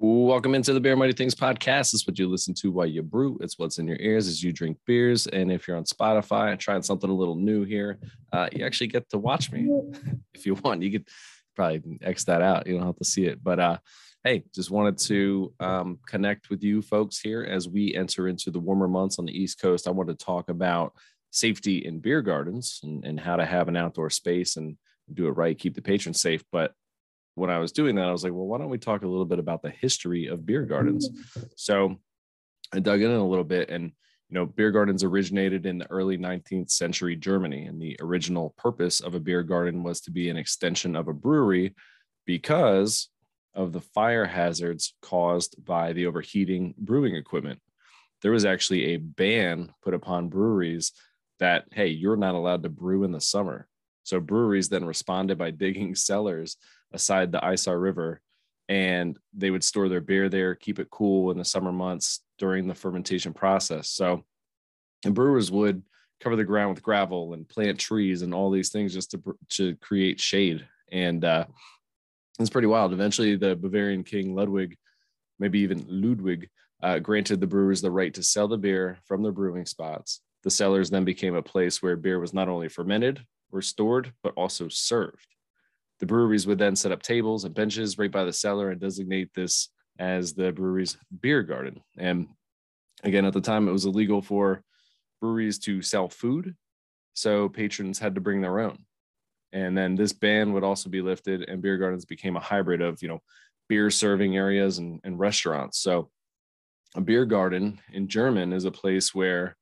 Welcome into the Beer Mighty Things podcast. It's what you listen to while you brew. It's what's in your ears as you drink beers. And if you're on Spotify trying something a little new here, uh, you actually get to watch me if you want. You could probably X that out. You don't have to see it. But uh, hey, just wanted to um, connect with you folks here as we enter into the warmer months on the East Coast. I want to talk about safety in beer gardens and, and how to have an outdoor space and do it right, keep the patrons safe. But when I was doing that, I was like, well, why don't we talk a little bit about the history of beer gardens? Mm. So I dug in a little bit and you know, beer gardens originated in the early 19th century Germany, and the original purpose of a beer garden was to be an extension of a brewery because of the fire hazards caused by the overheating brewing equipment. There was actually a ban put upon breweries that, hey, you're not allowed to brew in the summer. So breweries then responded by digging cellars aside the Isar River, and they would store their beer there, keep it cool in the summer months during the fermentation process. So, and brewers would cover the ground with gravel and plant trees and all these things just to to create shade. And uh, it's pretty wild. Eventually, the Bavarian king Ludwig, maybe even Ludwig, uh, granted the brewers the right to sell the beer from their brewing spots. The cellars then became a place where beer was not only fermented or stored, but also served. The breweries would then set up tables and benches right by the cellar and designate this as the brewery's beer garden. And again, at the time, it was illegal for breweries to sell food. So patrons had to bring their own. And then this ban would also be lifted, and beer gardens became a hybrid of, you know, beer serving areas and, and restaurants. So a beer garden in German is a place where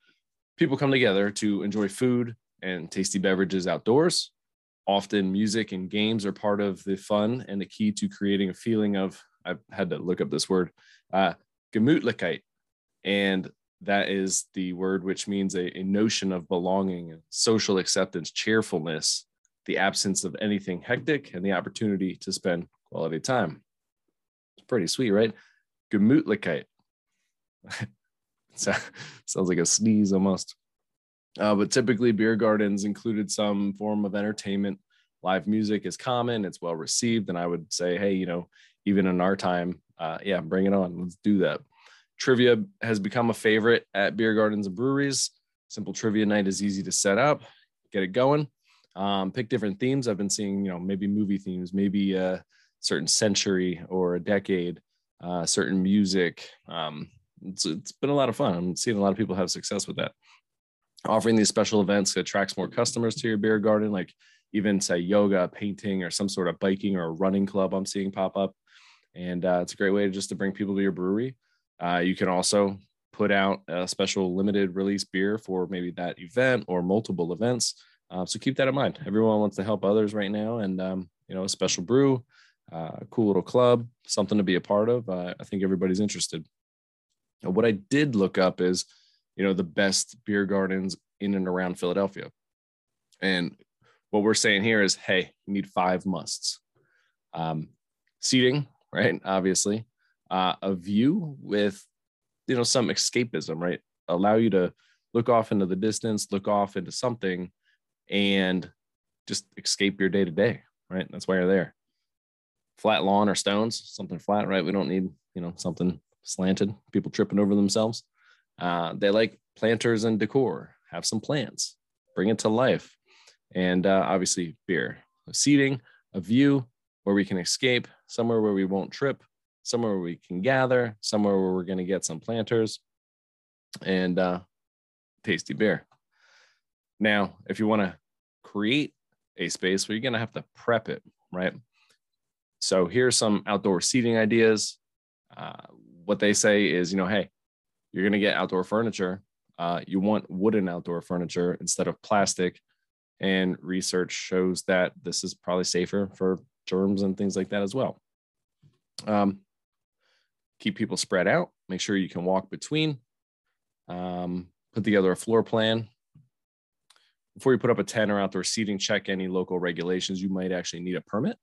people come together to enjoy food and tasty beverages outdoors often music and games are part of the fun and the key to creating a feeling of i've had to look up this word uh, gemütlichkeit. And that is the word which means a, a notion of belonging social acceptance cheerfulness the absence of anything hectic and the opportunity to spend quality time. It's pretty sweet right? Gemütlichkeit. Sounds like a sneeze almost uh, but typically, beer gardens included some form of entertainment. Live music is common, it's well received. And I would say, hey, you know, even in our time, uh, yeah, bring it on. Let's do that. Trivia has become a favorite at beer gardens and breweries. Simple trivia night is easy to set up, get it going. Um, pick different themes. I've been seeing, you know, maybe movie themes, maybe a certain century or a decade, uh, certain music. Um, it's, it's been a lot of fun. I'm seeing a lot of people have success with that offering these special events that attracts more customers to your beer garden, like even say yoga, painting, or some sort of biking or running club I'm seeing pop up. And uh, it's a great way just to bring people to your brewery. Uh, you can also put out a special limited release beer for maybe that event or multiple events. Uh, so keep that in mind. Everyone wants to help others right now, and um, you know, a special brew, uh, a cool little club, something to be a part of. Uh, I think everybody's interested. What I did look up is you know the best beer gardens in and around Philadelphia. And what we're saying here is, hey, you need five musts: um, seating, right? Obviously, uh, a view with you know some escapism, right? Allow you to look off into the distance, look off into something, and just escape your day to day, right? That's why you're there. Flat lawn or stones, something flat, right? We don't need you know something slanted, people tripping over themselves. Uh, they like planters and decor. Have some plants, bring it to life, and uh, obviously beer, a seating, a view where we can escape, somewhere where we won't trip, somewhere where we can gather, somewhere where we're going to get some planters, and uh, tasty beer. Now, if you want to create a space, well, you're going to have to prep it, right? So here's some outdoor seating ideas. Uh, what they say is, you know, hey, you're going to get outdoor furniture. Uh, you want wooden outdoor furniture instead of plastic. And research shows that this is probably safer for germs and things like that as well. Um, keep people spread out. Make sure you can walk between. Um, put together a floor plan. Before you put up a tent or outdoor seating, check any local regulations. You might actually need a permit.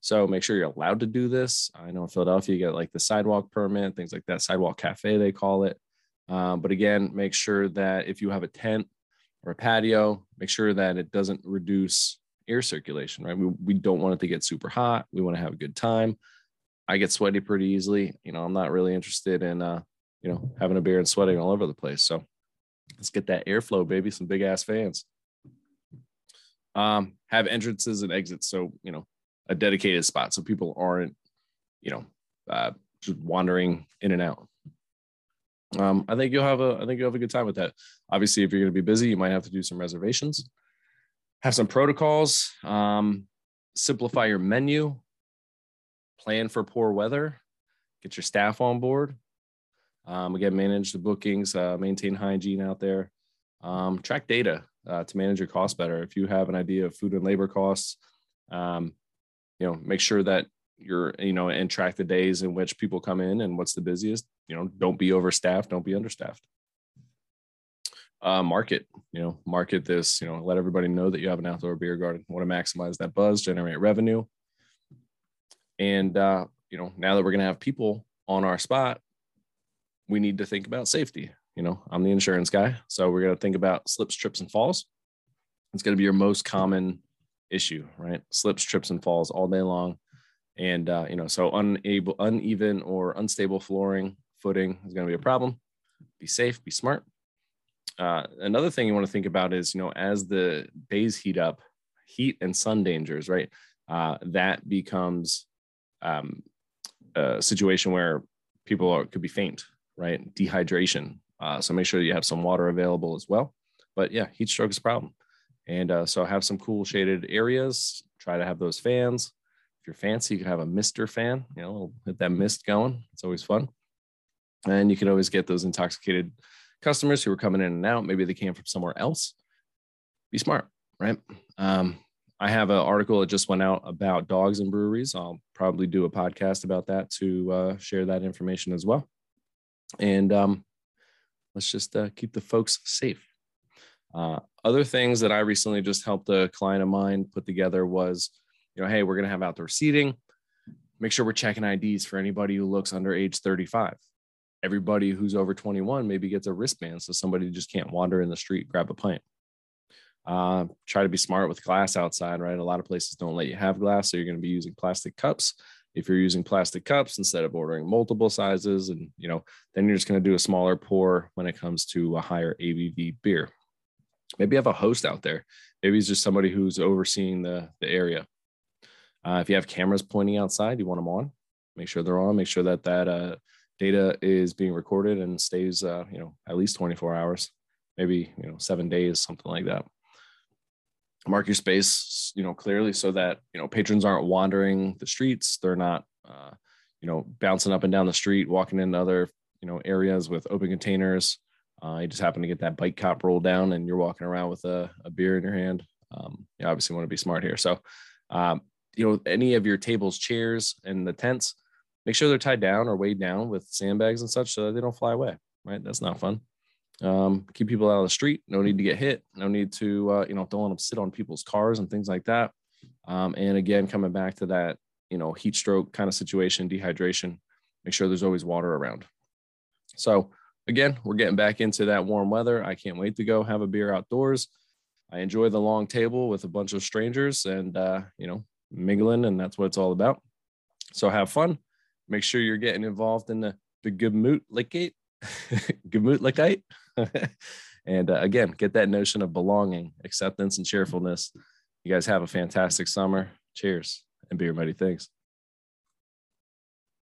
So make sure you're allowed to do this. I know in Philadelphia, you get like the sidewalk permit, things like that, sidewalk cafe, they call it. Um, but again, make sure that if you have a tent or a patio, make sure that it doesn't reduce air circulation, right? We, we don't want it to get super hot. We want to have a good time. I get sweaty pretty easily. You know, I'm not really interested in uh, you know, having a beer and sweating all over the place. So let's get that airflow, baby. Some big ass fans. Um, have entrances and exits. So, you know, a dedicated spot so people aren't, you know, uh, just wandering in and out. Um, I think you'll have a I think you'll have a good time with that. Obviously, if you're going to be busy, you might have to do some reservations. Have some protocols. Um, simplify your menu. Plan for poor weather. Get your staff on board. Um, again, manage the bookings, uh, maintain hygiene out there, um, track data uh, to manage your costs better. If you have an idea of food and labor costs, um, you know, make sure that you're, you know, and track the days in which people come in and what's the busiest. You know, don't be overstaffed, don't be understaffed. Uh, market, you know, market this, you know, let everybody know that you have an outdoor beer garden. Want to maximize that buzz, generate revenue. And, uh, you know, now that we're going to have people on our spot, we need to think about safety. You know, I'm the insurance guy, so we're going to think about slips, trips, and falls. It's going to be your most common issue, right? Slips, trips, and falls all day long, and uh, you know, so unable, uneven or unstable flooring, footing is going to be a problem. Be safe, be smart. Uh, another thing you want to think about is, you know, as the days heat up, heat and sun dangers, right? Uh, that becomes um, a situation where people are, could be faint, right? Dehydration. Uh, so make sure you have some water available as well. But yeah, heat stroke is a problem. And uh, so have some cool shaded areas. Try to have those fans. If you're fancy, you can have a mister fan, you know, hit that mist going. It's always fun. And you can always get those intoxicated customers who are coming in and out. Maybe they came from somewhere else. Be smart, right? Um, I have an article that just went out about dogs and breweries. I'll probably do a podcast about that to uh, share that information as well and um, let's just uh, keep the folks safe. Uh, other things that I recently just helped a client of mine put together was, you know, hey, we're going to have outdoor seating. Make sure we're checking IDs for anybody who looks under age 35. Everybody who's over 21 maybe gets a wristband so somebody just can't wander in the street, grab a pint. Uh, try to be smart with glass outside, right? A lot of places don't let you have glass, so you're going to be using plastic cups if you're using plastic cups instead of ordering multiple sizes and you know then you're just going to do a smaller pour when it comes to a higher abv beer maybe you have a host out there maybe it's just somebody who's overseeing the the area uh, if you have cameras pointing outside you want them on. Make sure they're on make sure that that uh, data is being recorded and stays uh, you know at least 24 hours maybe you know seven days something like that. Mark your space you know clearly so that you know patrons aren't wandering the streets. They're not uh, you know bouncing up and down the street walking in other you know areas with open containers. Uh, you just happen to get that bike cop rolled down and you're walking around with a, a beer in your hand. Um, you obviously want to be smart here. So um, you know any of your tables chairs and the tents make sure they're tied down or weighed down with sandbags and such so that they don't fly away right that's not fun um, keep people out of the street. No need to get hit. No need to, uh, you know, don't let them sit on people's cars and things like that. Um, and again, coming back to that, you know, heat stroke kind of situation, dehydration, make sure there's always water around. So again, we're getting back into that warm weather. I can't wait to go have a beer outdoors. I enjoy the long table with a bunch of strangers and, uh, you know, mingling, and that's what it's all about. So have fun. Make sure you're getting involved in the, the Gemütlichkeit Gemütlichkeit. and uh, again, get that notion of belonging, acceptance, and cheerfulness. You guys have a fantastic summer. Cheers and beer mighty things.